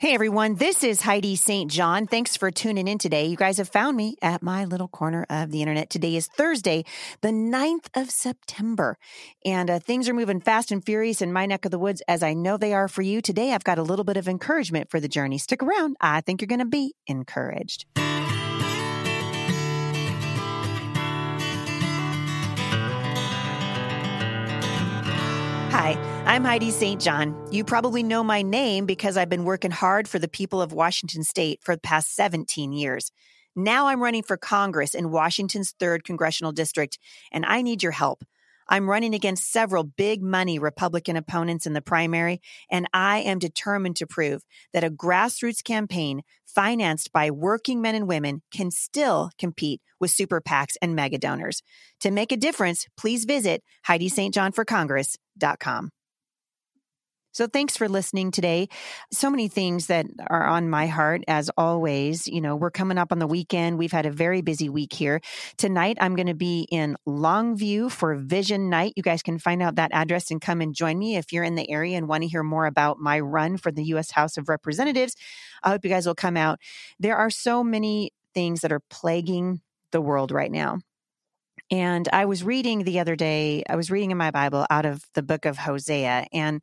Hey everyone, this is Heidi St. John. Thanks for tuning in today. You guys have found me at my little corner of the internet. Today is Thursday, the 9th of September, and uh, things are moving fast and furious in my neck of the woods, as I know they are for you. Today, I've got a little bit of encouragement for the journey. Stick around. I think you're going to be encouraged. Hi, I'm Heidi St. John. You probably know my name because I've been working hard for the people of Washington state for the past 17 years. Now I'm running for Congress in Washington's 3rd Congressional District, and I need your help. I'm running against several big money Republican opponents in the primary, and I am determined to prove that a grassroots campaign financed by working men and women can still compete with super PACs and mega donors. To make a difference, please visit HeidiSt.JohnForCongress.com. So thanks for listening today. So many things that are on my heart as always. You know, we're coming up on the weekend. We've had a very busy week here. Tonight I'm going to be in Longview for Vision Night. You guys can find out that address and come and join me if you're in the area and want to hear more about my run for the US House of Representatives. I hope you guys will come out. There are so many things that are plaguing the world right now. And I was reading the other day, I was reading in my Bible out of the book of Hosea and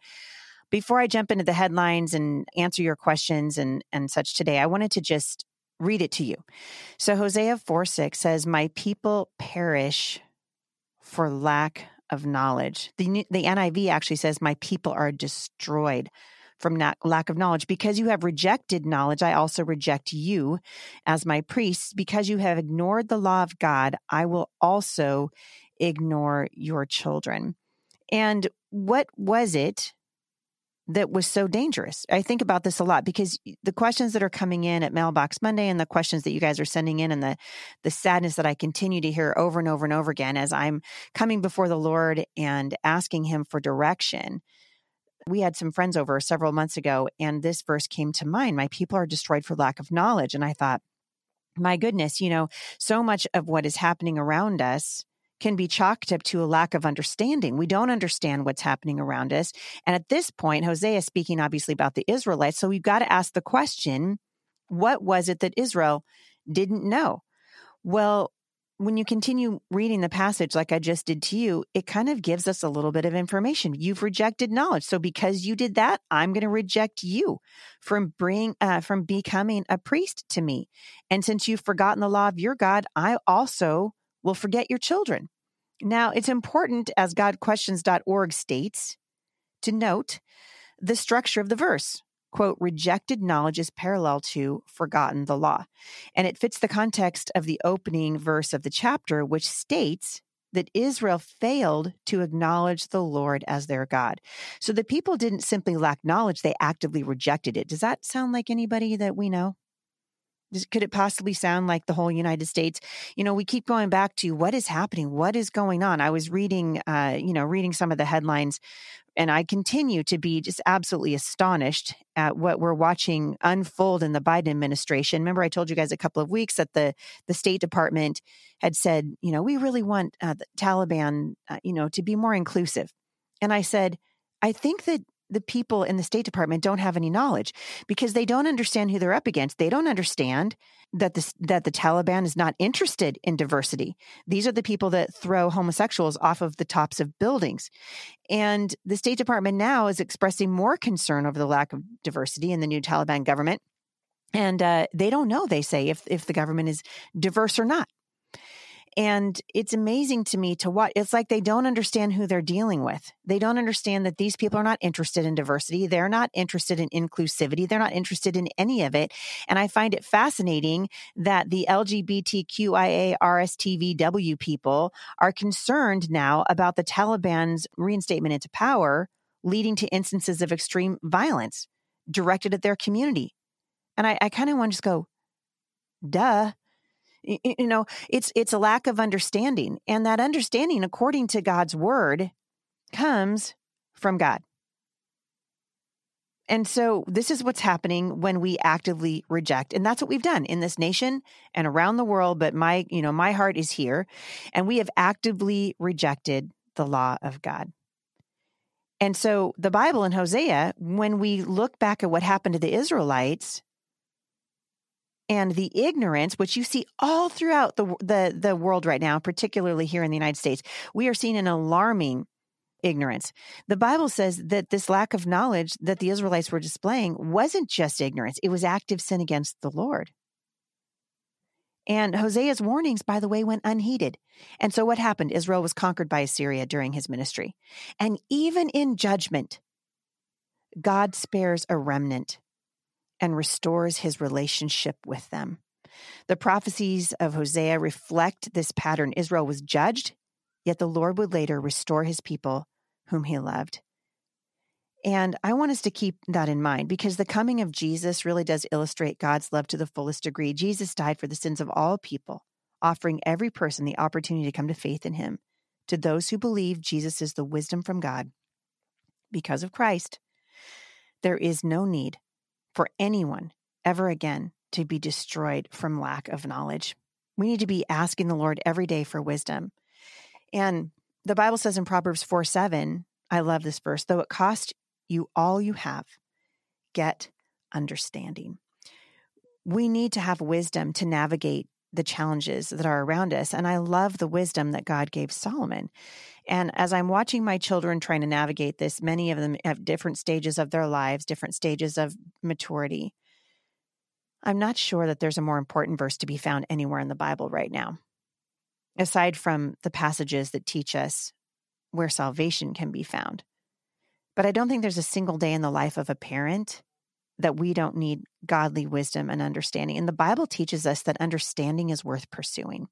before I jump into the headlines and answer your questions and, and such today, I wanted to just read it to you. So Hosea 4 6 says, My people perish for lack of knowledge. The, the NIV actually says, My people are destroyed from lack of knowledge. Because you have rejected knowledge, I also reject you as my priests. Because you have ignored the law of God, I will also ignore your children. And what was it that was so dangerous. I think about this a lot because the questions that are coming in at Mailbox Monday and the questions that you guys are sending in and the the sadness that I continue to hear over and over and over again as I'm coming before the Lord and asking him for direction. We had some friends over several months ago and this verse came to mind. My people are destroyed for lack of knowledge and I thought my goodness, you know, so much of what is happening around us can be chalked up to a lack of understanding. We don't understand what's happening around us. And at this point, Hosea is speaking obviously about the Israelites. So we've got to ask the question what was it that Israel didn't know? Well, when you continue reading the passage like I just did to you, it kind of gives us a little bit of information. You've rejected knowledge. So because you did that, I'm going to reject you from bring uh, from becoming a priest to me. And since you've forgotten the law of your God, I also will forget your children. Now, it's important, as GotQuestions.org states, to note the structure of the verse. Quote, rejected knowledge is parallel to forgotten the law. And it fits the context of the opening verse of the chapter, which states that Israel failed to acknowledge the Lord as their God. So the people didn't simply lack knowledge, they actively rejected it. Does that sound like anybody that we know? Could it possibly sound like the whole United States? You know, we keep going back to what is happening, what is going on. I was reading, uh, you know, reading some of the headlines, and I continue to be just absolutely astonished at what we're watching unfold in the Biden administration. Remember, I told you guys a couple of weeks that the the State Department had said, you know, we really want uh, the Taliban, uh, you know, to be more inclusive, and I said, I think that the people in the State Department don't have any knowledge because they don't understand who they're up against. They don't understand that the that the Taliban is not interested in diversity. These are the people that throw homosexuals off of the tops of buildings. And the State Department now is expressing more concern over the lack of diversity in the new Taliban government. And uh, they don't know, they say, if if the government is diverse or not. And it's amazing to me to watch. It's like they don't understand who they're dealing with. They don't understand that these people are not interested in diversity. They're not interested in inclusivity. They're not interested in any of it. And I find it fascinating that the LGBTQIA RSTVW people are concerned now about the Taliban's reinstatement into power, leading to instances of extreme violence directed at their community. And I, I kind of want to just go, duh you know it's it's a lack of understanding and that understanding according to god's word comes from god. And so this is what's happening when we actively reject and that's what we've done in this nation and around the world but my you know my heart is here and we have actively rejected the law of god. And so the Bible in Hosea, when we look back at what happened to the Israelites and the ignorance, which you see all throughout the, the, the world right now, particularly here in the United States, we are seeing an alarming ignorance. The Bible says that this lack of knowledge that the Israelites were displaying wasn't just ignorance, it was active sin against the Lord. And Hosea's warnings, by the way, went unheeded. And so what happened? Israel was conquered by Assyria during his ministry. And even in judgment, God spares a remnant and restores his relationship with them. The prophecies of Hosea reflect this pattern. Israel was judged, yet the Lord would later restore his people whom he loved. And I want us to keep that in mind because the coming of Jesus really does illustrate God's love to the fullest degree. Jesus died for the sins of all people, offering every person the opportunity to come to faith in him. To those who believe Jesus is the wisdom from God, because of Christ, there is no need for anyone ever again to be destroyed from lack of knowledge. We need to be asking the Lord every day for wisdom. And the Bible says in Proverbs 4 7, I love this verse, though it cost you all you have. Get understanding. We need to have wisdom to navigate the challenges that are around us. And I love the wisdom that God gave Solomon. And as I'm watching my children trying to navigate this, many of them have different stages of their lives, different stages of maturity. I'm not sure that there's a more important verse to be found anywhere in the Bible right now, aside from the passages that teach us where salvation can be found. But I don't think there's a single day in the life of a parent that we don't need godly wisdom and understanding. And the Bible teaches us that understanding is worth pursuing.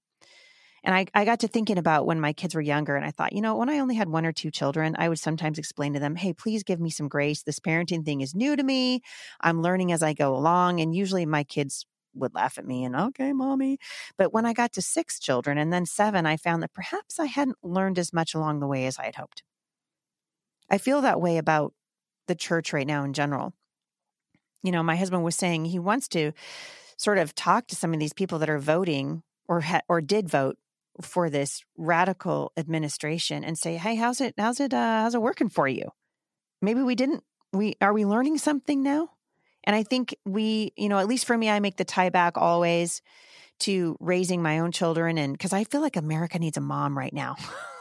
And I, I got to thinking about when my kids were younger, and I thought, you know, when I only had one or two children, I would sometimes explain to them, hey, please give me some grace. This parenting thing is new to me. I'm learning as I go along. And usually my kids would laugh at me and, okay, mommy. But when I got to six children and then seven, I found that perhaps I hadn't learned as much along the way as I had hoped. I feel that way about the church right now in general. You know, my husband was saying he wants to sort of talk to some of these people that are voting or ha- or did vote for this radical administration and say, "Hey, how's it how's it uh, how's it working for you?" Maybe we didn't we are we learning something now? And I think we, you know, at least for me I make the tie back always to raising my own children and cuz I feel like America needs a mom right now.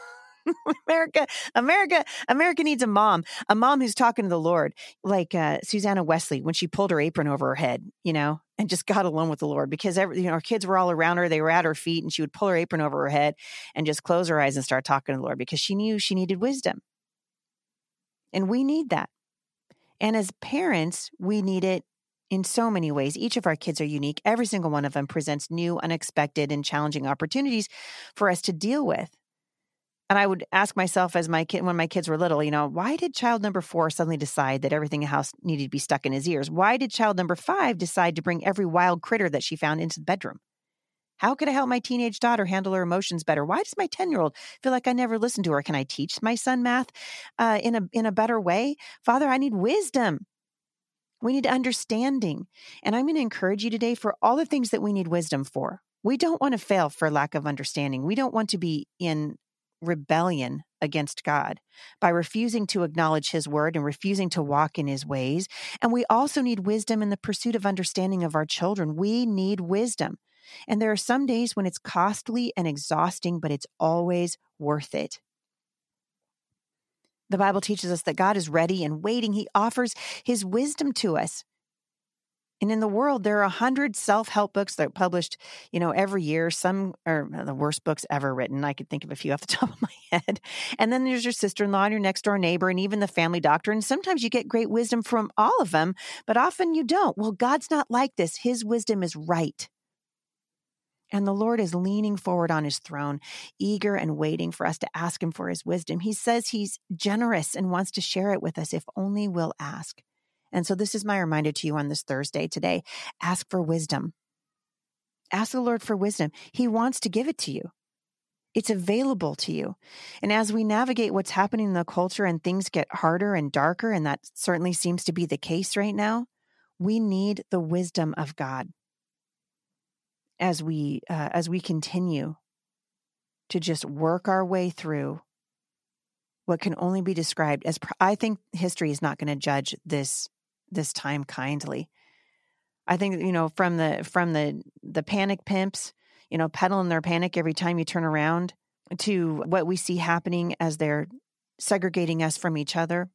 America, America, America needs a mom, a mom who's talking to the Lord, like uh, Susanna Wesley when she pulled her apron over her head, you know, and just got alone with the Lord because every, you know, her kids were all around her, they were at her feet, and she would pull her apron over her head and just close her eyes and start talking to the Lord because she knew she needed wisdom, and we need that. And as parents, we need it in so many ways. Each of our kids are unique. Every single one of them presents new, unexpected, and challenging opportunities for us to deal with and I would ask myself as my kid when my kids were little, you know, why did child number four suddenly decide that everything in the house needed to be stuck in his ears? Why did child number five decide to bring every wild critter that she found into the bedroom? How could I help my teenage daughter handle her emotions better? Why does my 10 year old feel like I never listened to her? Can I teach my son math uh, in, a, in a better way? Father, I need wisdom. We need understanding. And I'm going to encourage you today for all the things that we need wisdom for. We don't want to fail for lack of understanding. We don't want to be in rebellion against God by refusing to acknowledge his word and refusing to walk in his ways. And we also need wisdom in the pursuit of understanding of our children. We need wisdom. And there are some days when it's costly and exhausting, but it's always worth it. The Bible teaches us that God is ready and waiting. He offers his wisdom to us. And in the world, there are a hundred self-help books that are published, you know, every year. Some are the worst books ever written. I could think of a few off the top of my head. And then there's your sister-in-law and your next door neighbor and even the family doctor. And sometimes you get great wisdom from all of them, but often you don't. Well, God's not like this. His wisdom is right. And the Lord is leaning forward on his throne, eager and waiting for us to ask him for his wisdom. He says he's generous and wants to share it with us if only we'll ask. And so this is my reminder to you on this Thursday today. Ask for wisdom. Ask the Lord for wisdom. He wants to give it to you. It's available to you. And as we navigate what's happening in the culture and things get harder and darker, and that certainly seems to be the case right now, we need the wisdom of God as we uh, as we continue to just work our way through what can only be described as I think history is not going to judge this this time kindly. I think you know from the from the the panic pimps, you know, peddling their panic every time you turn around to what we see happening as they're segregating us from each other.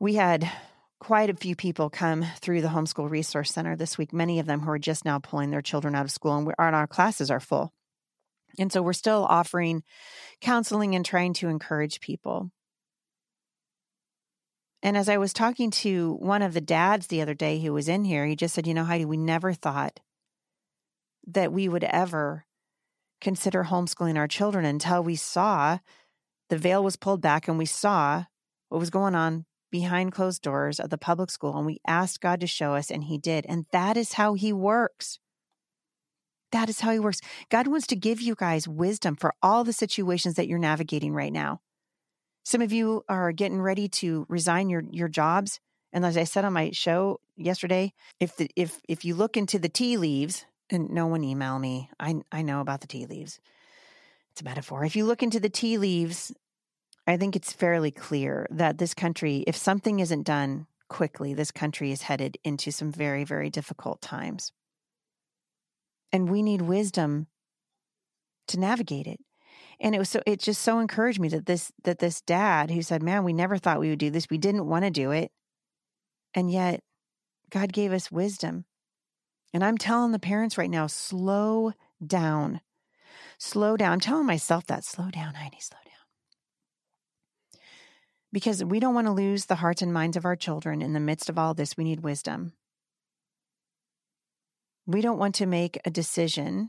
We had quite a few people come through the homeschool resource center this week many of them who are just now pulling their children out of school and, and our classes are full and so we're still offering counseling and trying to encourage people and as i was talking to one of the dads the other day who was in here he just said you know heidi we never thought that we would ever consider homeschooling our children until we saw the veil was pulled back and we saw what was going on behind closed doors of the public school and we asked God to show us and he did. And that is how he works. That is how he works. God wants to give you guys wisdom for all the situations that you're navigating right now. Some of you are getting ready to resign your your jobs and as I said on my show yesterday, if the, if if you look into the tea leaves and no one email me. I I know about the tea leaves. It's a metaphor. If you look into the tea leaves I think it's fairly clear that this country, if something isn't done quickly, this country is headed into some very, very difficult times. And we need wisdom to navigate it. And it was so it just so encouraged me that this that this dad who said, Man, we never thought we would do this. We didn't want to do it. And yet God gave us wisdom. And I'm telling the parents right now, slow down. Slow down. I'm telling myself that. Slow down, Heidi, slow down because we don't want to lose the hearts and minds of our children in the midst of all this. We need wisdom. We don't want to make a decision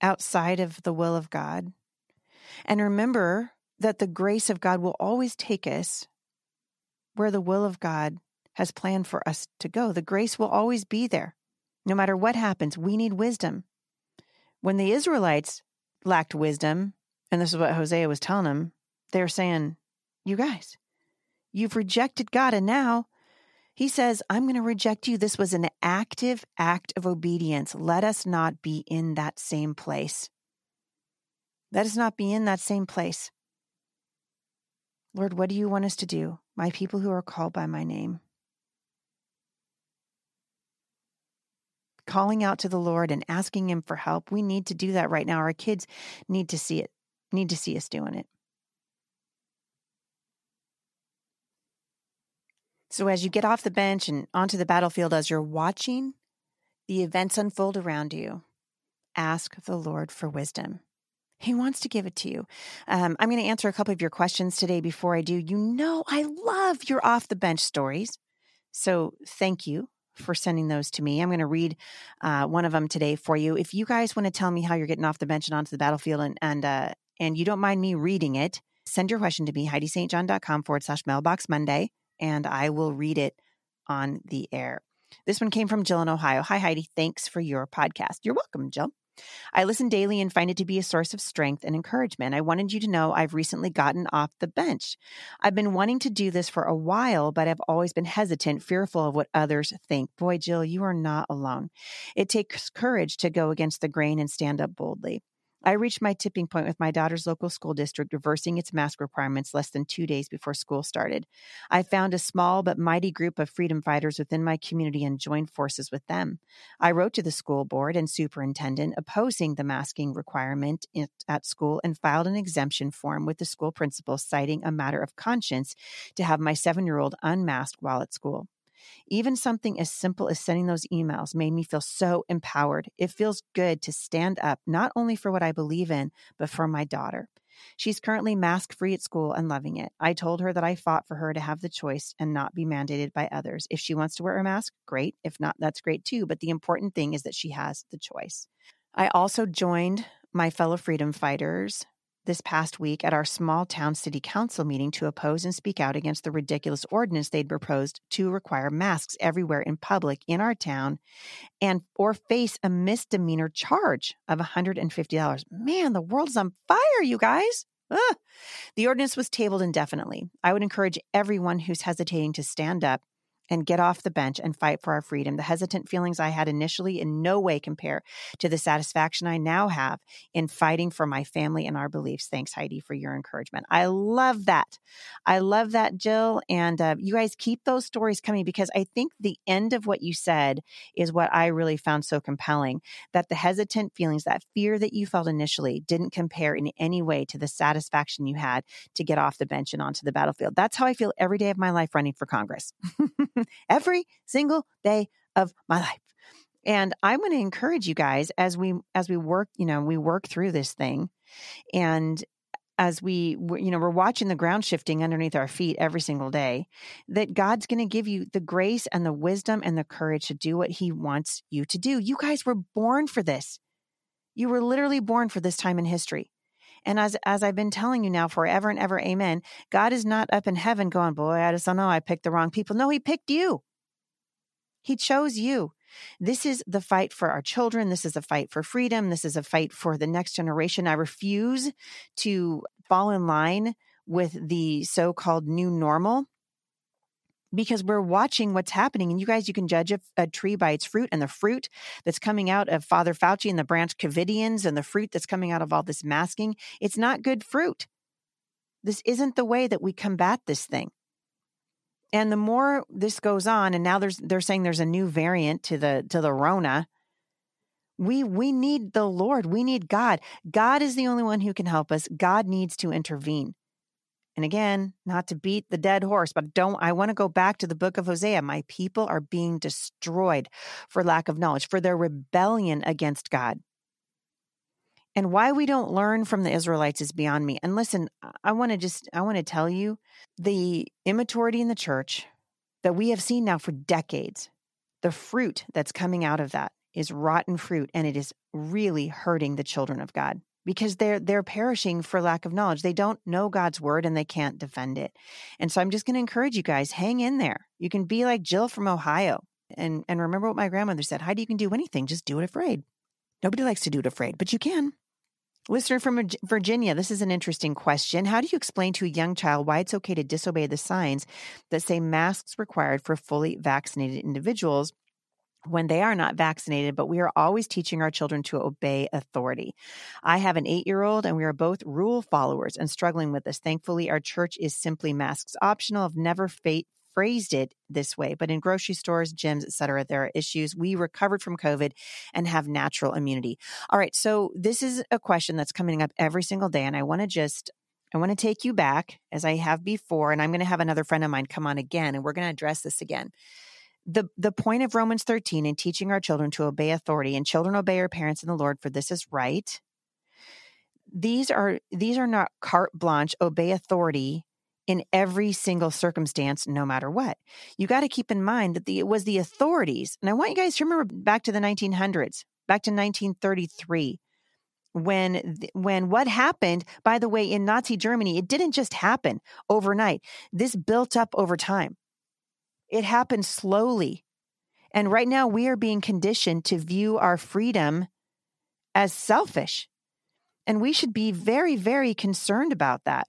outside of the will of God. And remember that the grace of God will always take us where the will of God has planned for us to go. The grace will always be there. No matter what happens, we need wisdom. When the Israelites lacked wisdom, and this is what Hosea was telling them, they're saying, you guys, you've rejected God, and now he says, I'm going to reject you. This was an active act of obedience. Let us not be in that same place. Let us not be in that same place. Lord, what do you want us to do? My people who are called by my name. Calling out to the Lord and asking him for help. We need to do that right now. Our kids need to see it, need to see us doing it. So, as you get off the bench and onto the battlefield, as you're watching the events unfold around you, ask the Lord for wisdom. He wants to give it to you. Um, I'm going to answer a couple of your questions today. Before I do, you know, I love your off the bench stories. So, thank you for sending those to me. I'm going to read uh, one of them today for you. If you guys want to tell me how you're getting off the bench and onto the battlefield, and and uh, and you don't mind me reading it, send your question to me, HeidiSt.John.com forward slash mailbox Monday and I will read it on the air. This one came from Jill in Ohio. Hi, Heidi. Thanks for your podcast. You're welcome, Jill. I listen daily and find it to be a source of strength and encouragement. I wanted you to know I've recently gotten off the bench. I've been wanting to do this for a while, but I've always been hesitant, fearful of what others think. Boy, Jill, you are not alone. It takes courage to go against the grain and stand up boldly. I reached my tipping point with my daughter's local school district reversing its mask requirements less than two days before school started. I found a small but mighty group of freedom fighters within my community and joined forces with them. I wrote to the school board and superintendent opposing the masking requirement at school and filed an exemption form with the school principal citing a matter of conscience to have my seven year old unmasked while at school. Even something as simple as sending those emails made me feel so empowered. It feels good to stand up, not only for what I believe in, but for my daughter. She's currently mask free at school and loving it. I told her that I fought for her to have the choice and not be mandated by others. If she wants to wear a mask, great. If not, that's great too. But the important thing is that she has the choice. I also joined my fellow freedom fighters this past week at our small town city council meeting to oppose and speak out against the ridiculous ordinance they'd proposed to require masks everywhere in public in our town and or face a misdemeanor charge of $150. Man, the world's on fire, you guys. Ugh. The ordinance was tabled indefinitely. I would encourage everyone who's hesitating to stand up and get off the bench and fight for our freedom. The hesitant feelings I had initially in no way compare to the satisfaction I now have in fighting for my family and our beliefs. Thanks, Heidi, for your encouragement. I love that. I love that, Jill. And uh, you guys keep those stories coming because I think the end of what you said is what I really found so compelling that the hesitant feelings, that fear that you felt initially, didn't compare in any way to the satisfaction you had to get off the bench and onto the battlefield. That's how I feel every day of my life running for Congress. every single day of my life. And I'm going to encourage you guys as we as we work, you know, we work through this thing and as we you know we're watching the ground shifting underneath our feet every single day that god's going to give you the grace and the wisdom and the courage to do what he wants you to do. You guys were born for this. You were literally born for this time in history and as as I've been telling you now forever and ever, amen. God is not up in heaven going, boy, I just don't know. I picked the wrong people. No, he picked you. He chose you. This is the fight for our children. This is a fight for freedom. This is a fight for the next generation. I refuse to fall in line with the so called new normal because we're watching what's happening. And you guys, you can judge a, a, tree by its fruit and the fruit that's coming out of Father Fauci and the Branch Covidians and the fruit that's coming out of all this masking. It's not good fruit. This isn't the way that we combat this thing. And the more this goes on, and now there's they're saying there's a new variant to the to the Rona. We we need the Lord. We need God. God is the only one who can help us. God needs to intervene. And again, not to beat the dead horse, but don't I want to go back to the book of Hosea. My people are being destroyed for lack of knowledge, for their rebellion against God. And why we don't learn from the Israelites is beyond me. And listen, I want to just I want to tell you the immaturity in the church that we have seen now for decades. The fruit that's coming out of that is rotten fruit and it is really hurting the children of God because they're they're perishing for lack of knowledge. They don't know God's word and they can't defend it. And so I'm just going to encourage you guys, hang in there. You can be like Jill from Ohio. And and remember what my grandmother said, Heidi, you can do anything, just do it afraid. Nobody likes to do it afraid, but you can. Listener from Virginia, this is an interesting question. How do you explain to a young child why it's okay to disobey the signs that say masks required for fully vaccinated individuals when they are not vaccinated, but we are always teaching our children to obey authority. I have an eight year old and we are both rule followers and struggling with this. Thankfully, our church is simply masks optional. I've never fa- phrased it this way, but in grocery stores, gyms, etc., there are issues. We recovered from COVID and have natural immunity. All right. So this is a question that's coming up every single day. And I want to just I want to take you back as I have before, and I'm going to have another friend of mine come on again, and we're going to address this again the the point of Romans 13 in teaching our children to obey authority and children obey our parents in the Lord for this is right. These are these are not carte blanche obey authority in every single circumstance no matter what. You got to keep in mind that the, it was the authorities. And I want you guys to remember back to the 1900s, back to 1933 when when what happened by the way in Nazi Germany it didn't just happen overnight this built up over time it happened slowly. And right now, we are being conditioned to view our freedom as selfish. And we should be very, very concerned about that.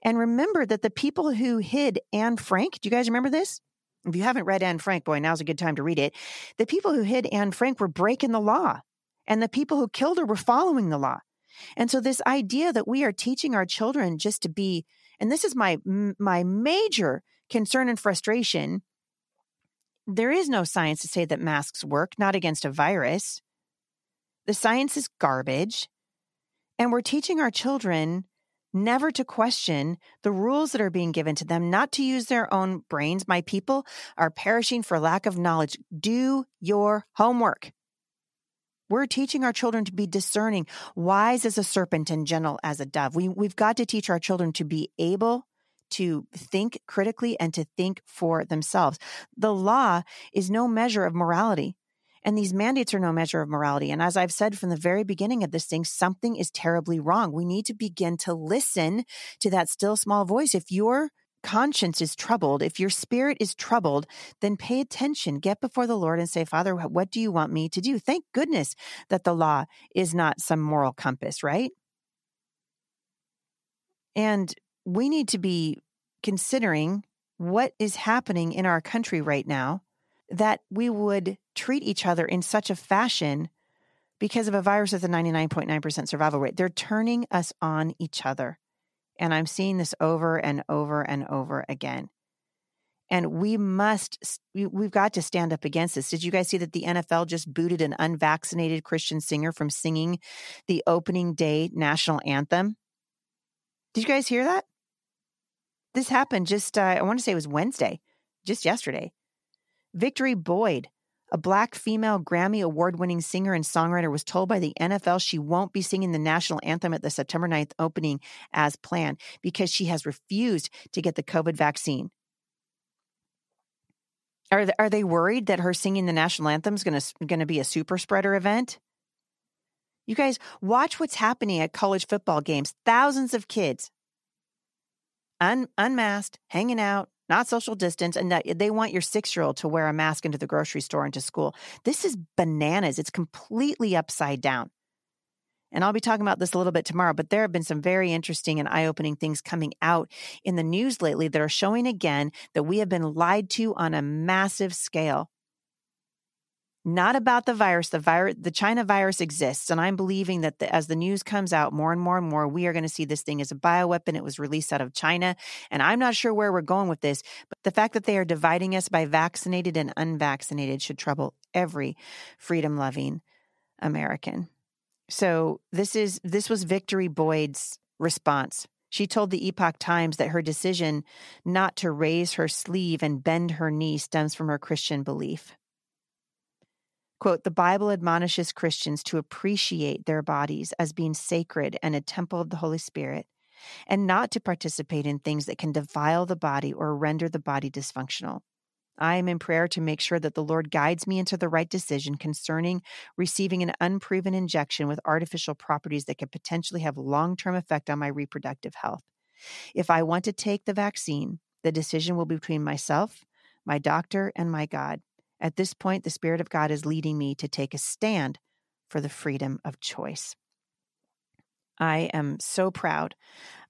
And remember that the people who hid Anne Frank, do you guys remember this? If you haven't read Anne Frank, boy, now's a good time to read it. The people who hid Anne Frank were breaking the law, and the people who killed her were following the law. And so, this idea that we are teaching our children just to be, and this is my my major concern and frustration there is no science to say that masks work, not against a virus. The science is garbage. And we're teaching our children never to question the rules that are being given to them, not to use their own brains. My people are perishing for lack of knowledge. Do your homework. We're teaching our children to be discerning, wise as a serpent and gentle as a dove. We, we've got to teach our children to be able to think critically and to think for themselves. The law is no measure of morality. And these mandates are no measure of morality. And as I've said from the very beginning of this thing, something is terribly wrong. We need to begin to listen to that still small voice. If your conscience is troubled, if your spirit is troubled, then pay attention. Get before the Lord and say, Father, what do you want me to do? Thank goodness that the law is not some moral compass, right? And we need to be considering what is happening in our country right now that we would treat each other in such a fashion because of a virus with a 99.9% survival rate. They're turning us on each other. And I'm seeing this over and over and over again. And we must, we've got to stand up against this. Did you guys see that the NFL just booted an unvaccinated Christian singer from singing the opening day national anthem? Did you guys hear that? This happened just, uh, I want to say it was Wednesday, just yesterday. Victory Boyd, a black female Grammy award winning singer and songwriter, was told by the NFL she won't be singing the national anthem at the September 9th opening as planned because she has refused to get the COVID vaccine. Are are they worried that her singing the national anthem is going to be a super spreader event? You guys watch what's happening at college football games. Thousands of kids un, unmasked, hanging out, not social distance, and they want your six year old to wear a mask into the grocery store and to school. This is bananas. It's completely upside down. And I'll be talking about this a little bit tomorrow, but there have been some very interesting and eye opening things coming out in the news lately that are showing again that we have been lied to on a massive scale. Not about the virus. The virus, the China virus exists, and I'm believing that the, as the news comes out more and more and more, we are going to see this thing as a bioweapon. It was released out of China, and I'm not sure where we're going with this. But the fact that they are dividing us by vaccinated and unvaccinated should trouble every freedom-loving American. So this is this was Victory Boyd's response. She told the Epoch Times that her decision not to raise her sleeve and bend her knee stems from her Christian belief. Quote, the Bible admonishes Christians to appreciate their bodies as being sacred and a temple of the Holy Spirit, and not to participate in things that can defile the body or render the body dysfunctional. I am in prayer to make sure that the Lord guides me into the right decision concerning receiving an unproven injection with artificial properties that could potentially have long term effect on my reproductive health. If I want to take the vaccine, the decision will be between myself, my doctor, and my God. At this point, the Spirit of God is leading me to take a stand for the freedom of choice. I am so proud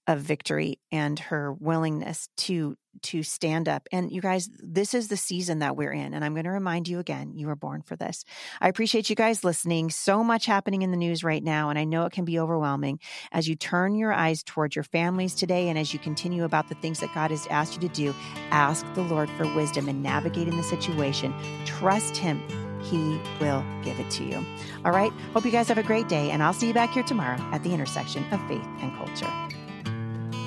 of victory and her willingness to to stand up and you guys this is the season that we're in and i'm going to remind you again you were born for this i appreciate you guys listening so much happening in the news right now and i know it can be overwhelming as you turn your eyes toward your families today and as you continue about the things that god has asked you to do ask the lord for wisdom in navigating the situation trust him he will give it to you. All right. Hope you guys have a great day, and I'll see you back here tomorrow at the intersection of faith and culture.